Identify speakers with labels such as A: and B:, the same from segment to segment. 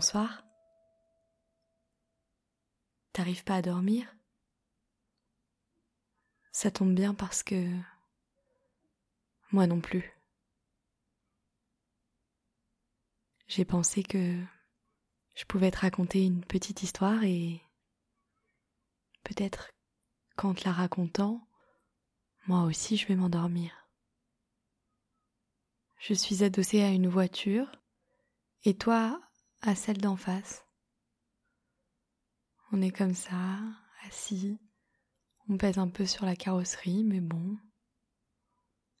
A: Bonsoir. T'arrives pas à dormir? Ça tombe bien parce que moi non plus. J'ai pensé que je pouvais te raconter une petite histoire et peut-être qu'en te la racontant, moi aussi je vais m'endormir. Je suis adossée à une voiture et toi à celle d'en face. On est comme ça, assis, on pèse un peu sur la carrosserie, mais bon.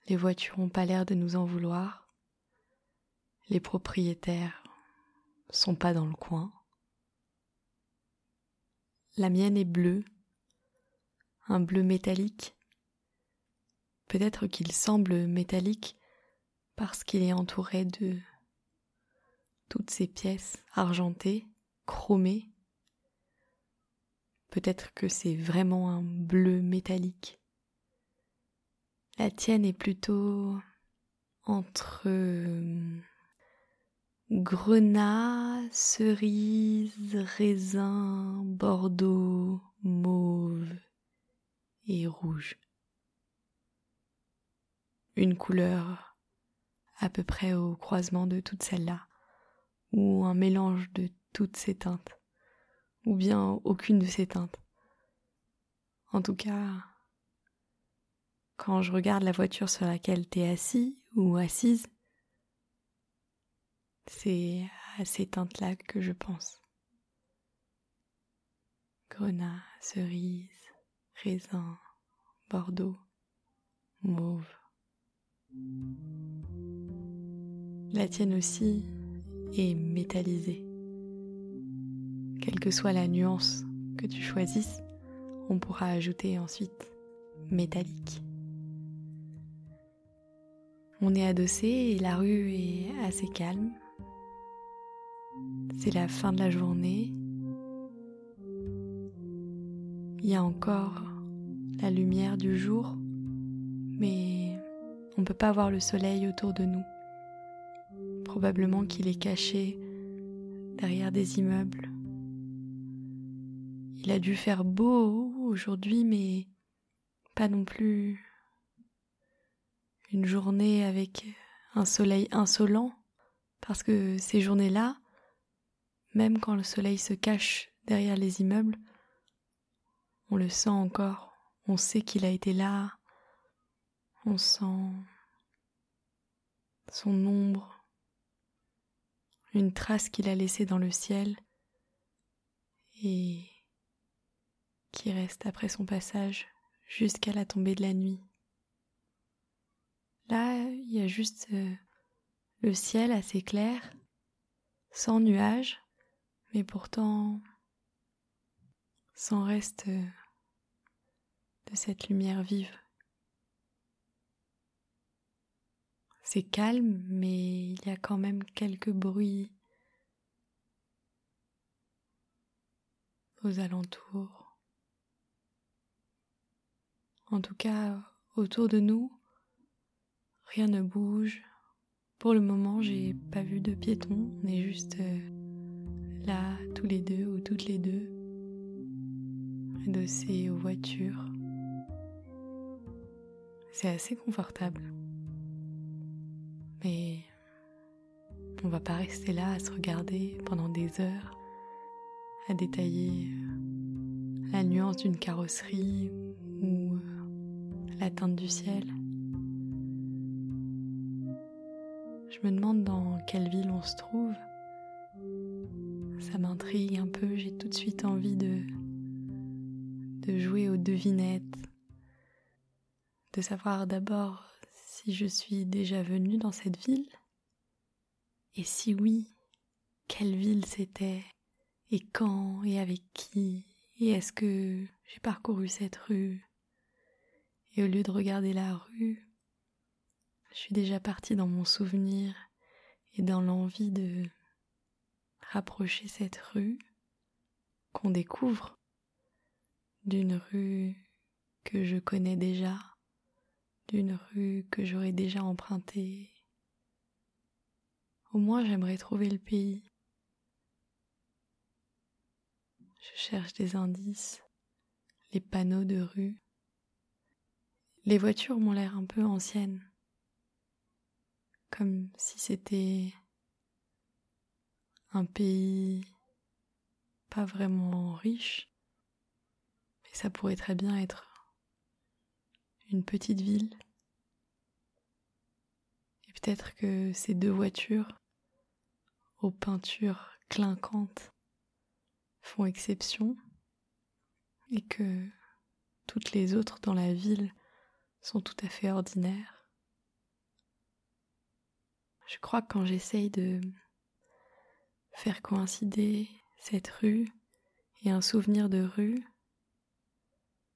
A: Les voitures ont pas l'air de nous en vouloir. Les propriétaires sont pas dans le coin. La mienne est bleue, un bleu métallique. Peut-être qu'il semble métallique parce qu'il est entouré de toutes ces pièces argentées, chromées. Peut-être que c'est vraiment un bleu métallique. La tienne est plutôt entre euh, grenat, cerise, raisin, bordeaux, mauve et rouge. Une couleur à peu près au croisement de toutes celles-là, ou un mélange de toutes ces teintes, ou bien aucune de ces teintes. En tout cas, quand je regarde la voiture sur laquelle t'es assis ou assise, c'est à ces teintes-là que je pense. Grenat, cerise, raisin, bordeaux, mauve. La tienne aussi est métallisée. Quelle que soit la nuance que tu choisisses, on pourra ajouter ensuite métallique. On est adossé et la rue est assez calme. C'est la fin de la journée. Il y a encore la lumière du jour, mais on ne peut pas voir le soleil autour de nous. Probablement qu'il est caché derrière des immeubles. Il a dû faire beau aujourd'hui, mais pas non plus une journée avec un soleil insolent, parce que ces journées-là, même quand le soleil se cache derrière les immeubles, on le sent encore, on sait qu'il a été là, on sent son ombre, une trace qu'il a laissée dans le ciel et qui reste après son passage jusqu'à la tombée de la nuit. Là, il y a juste euh, le ciel assez clair, sans nuages, mais pourtant sans reste euh, de cette lumière vive. C'est calme, mais il y a quand même quelques bruits aux alentours. En tout cas, autour de nous, Rien ne bouge. Pour le moment, j'ai pas vu de piétons. On est juste euh, là, tous les deux ou toutes les deux, adossés aux voitures. C'est assez confortable. Mais on va pas rester là à se regarder pendant des heures, à détailler la nuance d'une carrosserie ou la teinte du ciel. Je me demande dans quelle ville on se trouve. Ça m'intrigue un peu, j'ai tout de suite envie de, de jouer aux devinettes, de savoir d'abord si je suis déjà venue dans cette ville, et si oui, quelle ville c'était, et quand, et avec qui, et est-ce que j'ai parcouru cette rue, et au lieu de regarder la rue, je suis déjà partie dans mon souvenir et dans l'envie de rapprocher cette rue qu'on découvre d'une rue que je connais déjà, d'une rue que j'aurais déjà empruntée. Au moins j'aimerais trouver le pays, cherche des indices, les panneaux de rue. Les voitures m'ont l'air un peu anciennes, comme si c'était un pays pas vraiment riche, mais ça pourrait très bien être petite ville. Et peut-être que ces deux voitures aux peintures clinquantes font exception et que toutes les autres dans la ville sont tout à fait ordinaires. Je crois que quand j'essaye de faire coïncider cette rue et un souvenir de rue,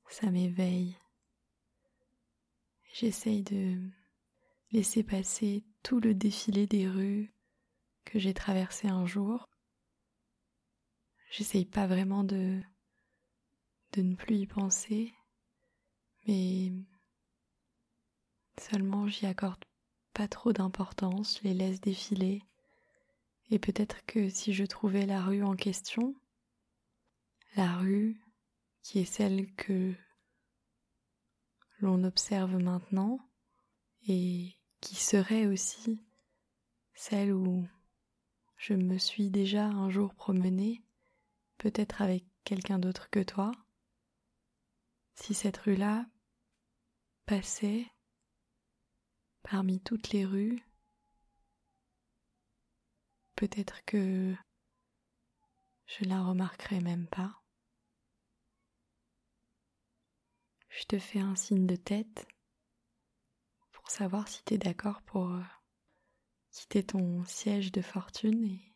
A: ça m'éveille. J'essaye de laisser passer tout le défilé des rues que j'ai traversé un jour. J'essaye pas vraiment de de ne plus y penser, mais seulement j'y accorde pas trop d'importance, je les laisse défiler, et peut-être que si je trouvais la rue en question, la rue qui est celle que l'on observe maintenant, et qui serait aussi celle où je me suis déjà un jour promenée, peut-être avec quelqu'un d'autre que toi, si cette rue-là passait parmi toutes les rues, peut-être que je la remarquerai même pas. Je te fais un signe de tête pour savoir si tu d'accord pour euh, quitter ton siège de fortune et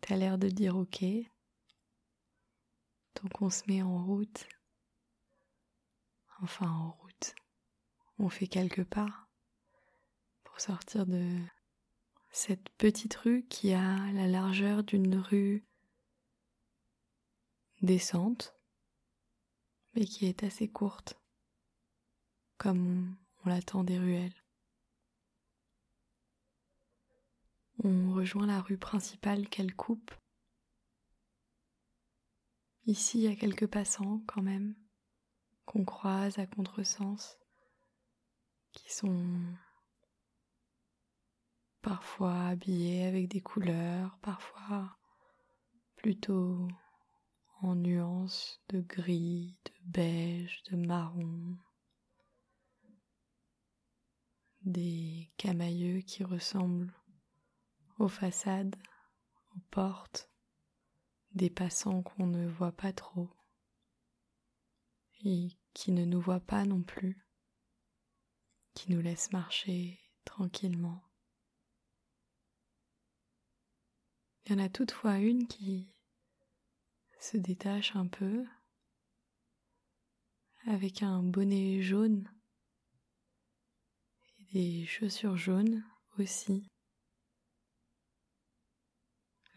A: t'as l'air de dire ok. Donc on se met en route enfin en route. On fait quelques pas pour sortir de cette petite rue qui a la largeur d'une rue descente, mais qui est assez courte, comme on l'attend des ruelles. On rejoint la rue principale qu'elle coupe. Ici, il y a quelques passants quand même qu'on croise à contresens, qui sont parfois habillés avec des couleurs, parfois plutôt en nuances de gris, de beige, de marron, des camailleux qui ressemblent aux façades, aux portes, des passants qu'on ne voit pas trop et qui ne nous voit pas non plus, qui nous laisse marcher tranquillement. Il y en a toutefois une qui se détache un peu avec un bonnet jaune et des chaussures jaunes aussi.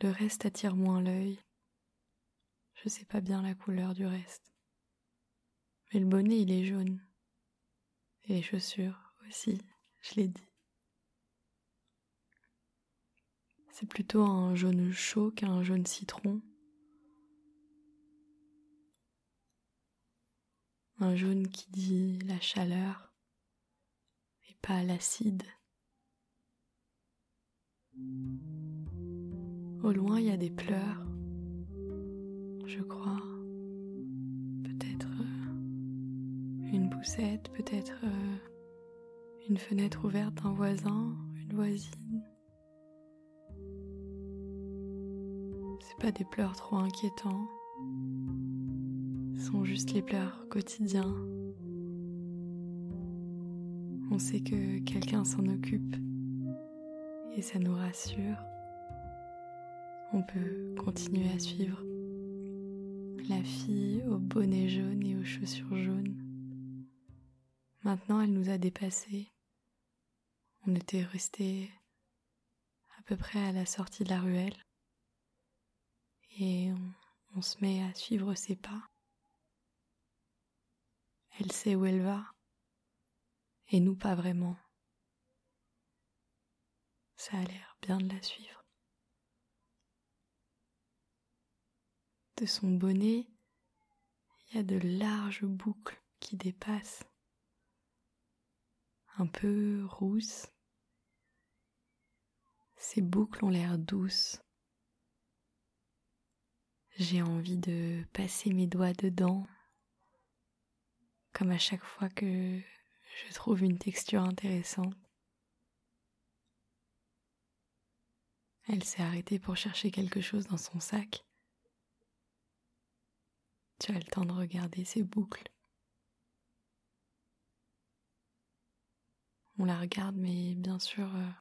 A: Le reste attire moins l'œil. Je sais pas bien la couleur du reste. Mais le bonnet, il est jaune. Et les chaussures aussi, je l'ai dit. C'est plutôt un jaune chaud qu'un jaune citron. Un jaune qui dit la chaleur et pas l'acide. Au loin, il y a des pleurs, je crois. peut-être euh, une fenêtre ouverte d'un voisin, une voisine. C'est pas des pleurs trop inquiétants, sont juste les pleurs quotidiens. On sait que quelqu'un s'en occupe et ça nous rassure. On peut continuer à suivre la fille au bonnet jaune et aux chaussures jaunes. Maintenant, elle nous a dépassés. On était restés à peu près à la sortie de la ruelle et on, se met à suivre ses pas. Elle sait où elle va et nous pas vraiment. Ça a l'air bien de la suivre. de son bonnet, il y a de larges boucles qui dépassent, un peu rousses. Ces boucles ont l'air douces. J'ai envie de passer mes doigts dedans, comme à chaque fois que je trouve une texture intéressante. Elle s'est arrêtée pour chercher quelque chose dans son sac. Tu as le temps de regarder ses boucles. On la regarde, mais bien sûr, euh,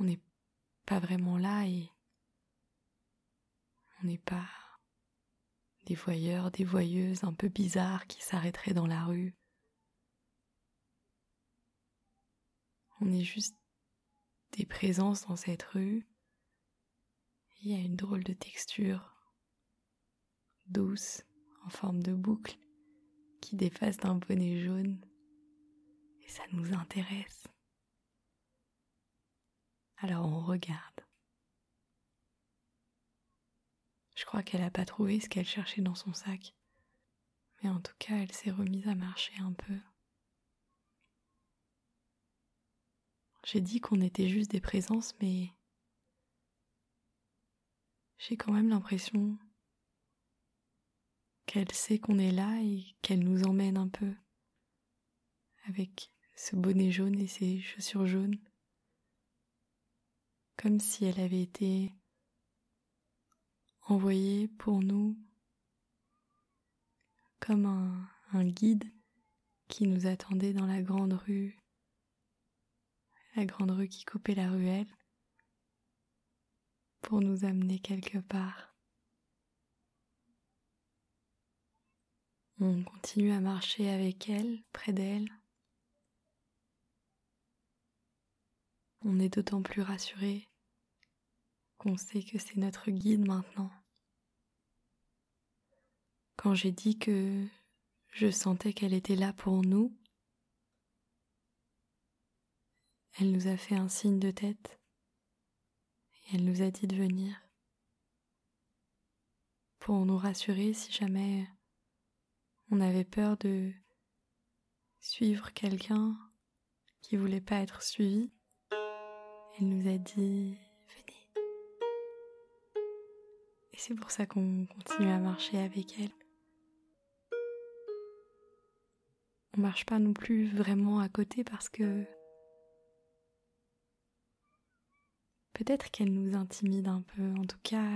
A: on n'est pas vraiment là et on n'est pas des voyeurs, des voyeuses un peu bizarres qui s'arrêteraient dans la rue. On est juste des présences dans cette rue. Il y a une drôle de texture, douce, en forme de boucle, qui dépasse d'un bonnet jaune. Et ça nous intéresse. Alors on regarde. Je crois qu'elle n'a pas trouvé ce qu'elle cherchait dans son sac. Mais en tout cas, elle s'est remise à marcher un peu. J'ai dit qu'on était juste des présences, mais j'ai quand même l'impression qu'elle sait qu'on est là et qu'elle nous emmène un peu avec ce bonnet jaune et ses chaussures jaunes, comme si elle avait été envoyée pour nous comme un guide qui nous attendait dans la grande rue la grande rue qui coupait la ruelle, pour nous amener quelque part. On continue à marcher avec elle, près d'elle. On est d'autant plus rassuré qu'on sait que c'est notre guide maintenant. Quand j'ai dit que je sentais qu'elle était là pour nous, Elle nous a fait un signe de tête et elle nous a dit de venir pour nous rassurer si jamais on avait peur de suivre quelqu'un qui voulait pas être suivi. Elle nous a dit Et c'est pour ça qu'on continue à marcher avec elle. On marche pas non plus vraiment à côté parce que Peut-être qu'elle nous intimide un peu, en tout cas,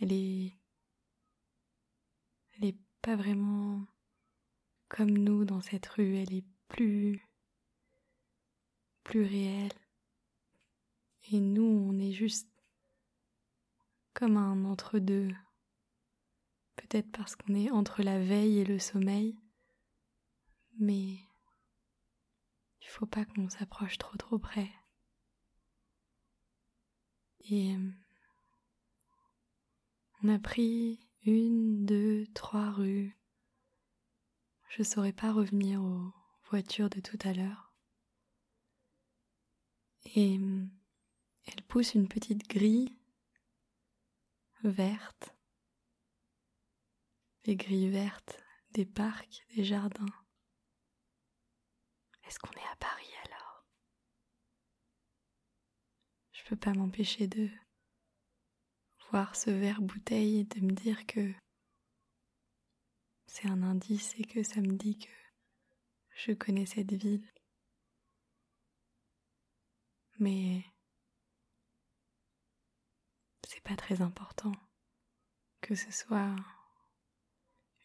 A: elle est. Elle est pas vraiment comme nous dans cette rue, elle est plus. plus réelle. Et nous, on est juste comme un entre-deux. Peut-être parce qu'on est entre la veille et le sommeil, mais il faut pas qu'on s'approche trop trop près. Et euh, on a pris une, deux, trois rues. Je saurais pas revenir aux voitures de tout à l'heure. Et euh, elle pousse une petite grille verte. Les grilles vertes des parcs, des jardins. Est-ce qu'on est à Paris alors? Je peux pas m'empêcher de voir ce verre bouteille et de me dire que c'est un indice et que ça me dit que je connais cette ville. Mais c'est pas très important que ce soit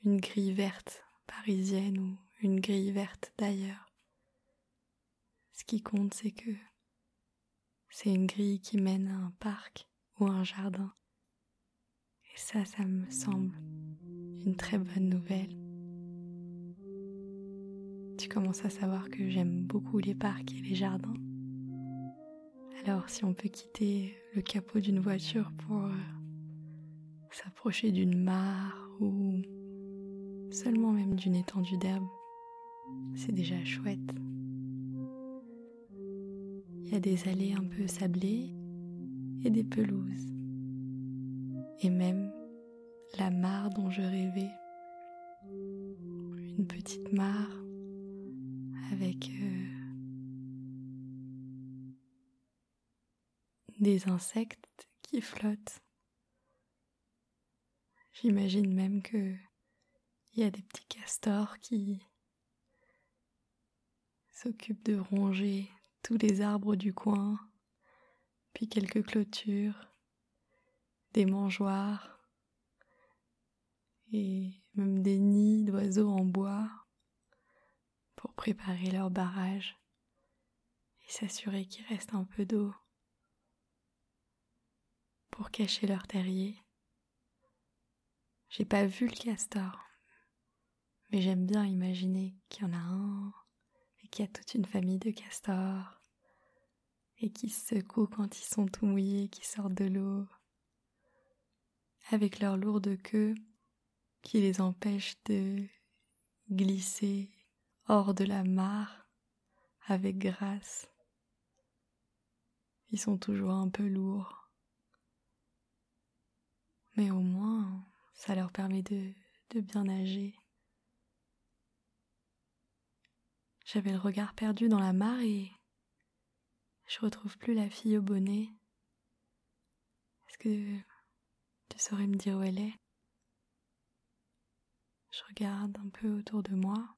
A: une grille verte parisienne ou une grille verte d'ailleurs. Ce qui compte, c'est que c'est une grille qui mène à un parc ou un jardin. Et ça, ça me semble une très bonne nouvelle. Tu commences à savoir que j'aime beaucoup les parcs et les jardins. Alors si on peut quitter le capot d'une voiture pour euh, s'approcher d'une mare ou seulement même d'une étendue d'herbe, c'est déjà chouette. Il y a des allées un peu sablées et des pelouses. Et même la mare dont je rêvais. Une petite mare des insectes qui flottent. J'imagine même que il y a des petits castors qui s'occupent de ronger tous les arbres du coin, puis quelques clôtures, des mangeoires et même des nids d'oiseaux en bois pour préparer leur barrage et s'assurer qu'il reste un peu d'eau pour cacher leur terrier. J'ai pas vu le castor, mais j'aime bien imaginer qu'il y en a un et qu'il y a toute une famille de castors et qui se secouent quand ils sont tout mouillés, qui sortent de l'eau, avec leur lourde queue qui les empêche de glisser hors de la mare avec grâce. Ils sont toujours un peu lourds. Mais au moins, ça leur permet de, bien nager. J'avais le regard perdu dans la mare et je retrouve plus la fille au bonnet. Est-ce que tu saurais me dire où elle est? Je regarde un peu autour de moi.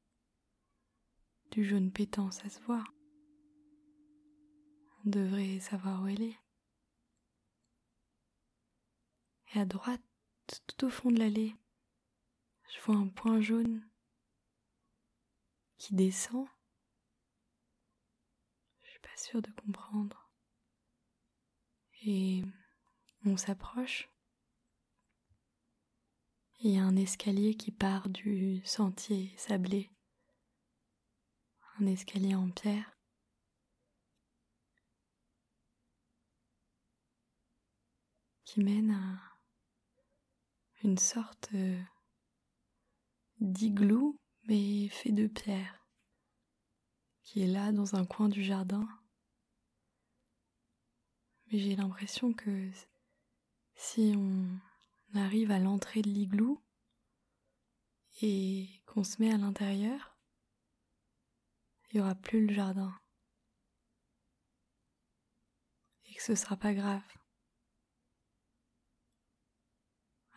A: Du jaune pétant, ça se voit. On devrait savoir où elle est. Et à droite, tout au fond de l'allée, je vois un point jaune qui descend. Je suis pas sûre de comprendre. Et on s'approche. Il y a un escalier qui part du sentier sablé. Un escalier en pierre. qui mène à une sorte euh, d'igloo mais fait de pierre qui est là dans un coin du jardin. Mais j'ai l'impression que si on arrive à l'entrée de l'igloo et qu'on se met à l'intérieur, il n'y aura plus le jardin. Et que ce sera pas grave.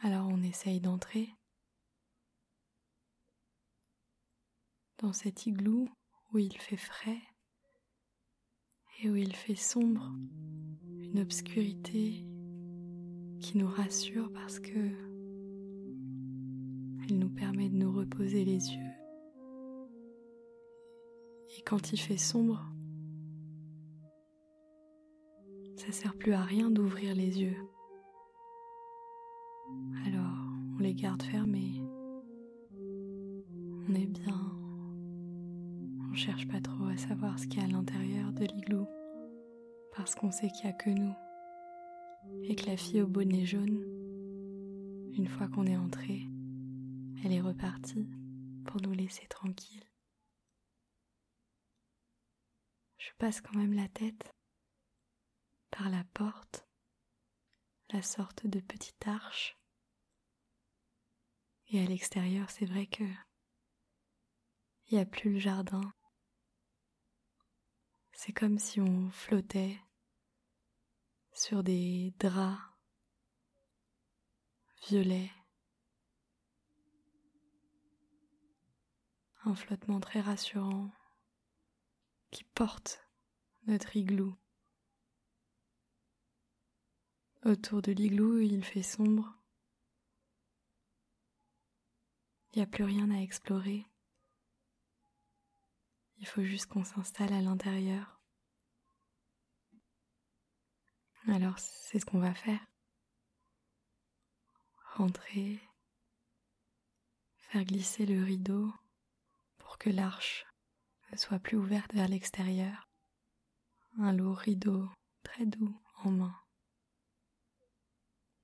A: Alors on essaye d'entrer dans cet igloo où il fait frais et où il fait sombre, une obscurité qui nous rassure parce que elle nous permet de nous reposer les yeux. Et quand il fait sombre, ça sert plus à rien d'ouvrir les yeux. On les garde fermés. On est bien. On cherche pas trop à savoir ce qu'il y a à l'intérieur de l'igloo parce qu'on sait qu'il n'y a que nous et que la fille au bonnet jaune, une fois qu'on est entré, elle est repartie pour nous laisser tranquilles. Je passe quand même la tête par la porte, la sorte de petite arche. Et à l'extérieur, c'est vrai que il n'y a plus le jardin. C'est comme si on flottait sur des draps violets. Un flottement très rassurant qui porte notre igloo. Autour de l'igloo, il fait sombre. Il n'y a plus rien à explorer. Il faut juste qu'on s'installe à l'intérieur. Alors c'est ce qu'on va faire. Rentrer, faire glisser le rideau pour que l'arche ne soit plus ouverte vers l'extérieur. Un lourd rideau très doux en main.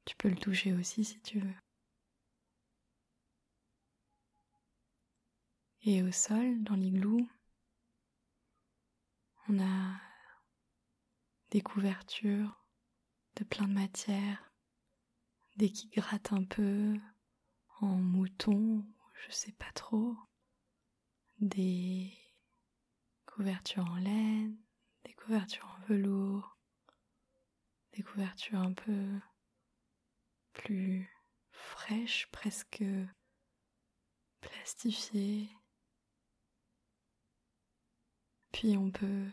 A: Tu peux le toucher aussi si tu veux. Et au sol, dans l'igloo, on a des couvertures de plein de matières, des qui grattent un peu en mouton, je sais pas trop, des couvertures en laine, des couvertures en velours, des couvertures un peu plus fraîches, presque plastifiées. Puis on peut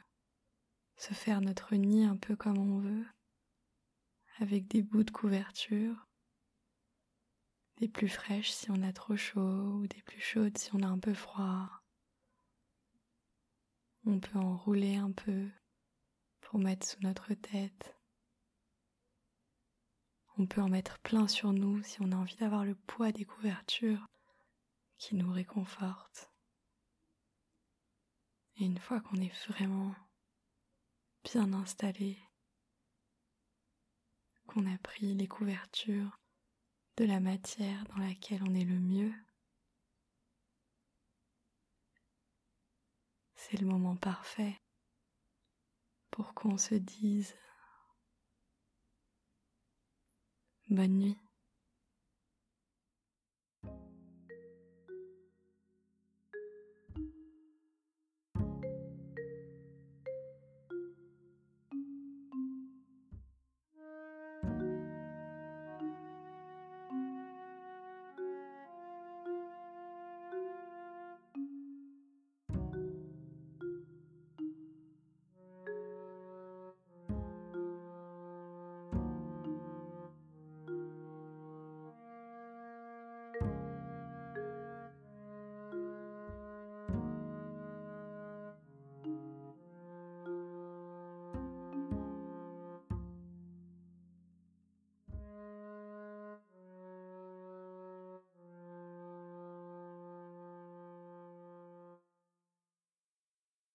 A: se faire notre nid un peu comme on veut, avec des bouts de couverture, des plus fraîches si on a trop chaud ou des plus chaudes si on a un peu froid. On peut enrouler un peu pour mettre sous notre tête. On peut en mettre plein sur nous si on a envie d'avoir le poids des couvertures qui nous réconfortent. Et une fois qu'on est vraiment bien installé, qu'on a pris les couvertures de la matière dans laquelle on est le mieux, c'est le moment parfait pour qu'on se dise bonne nuit.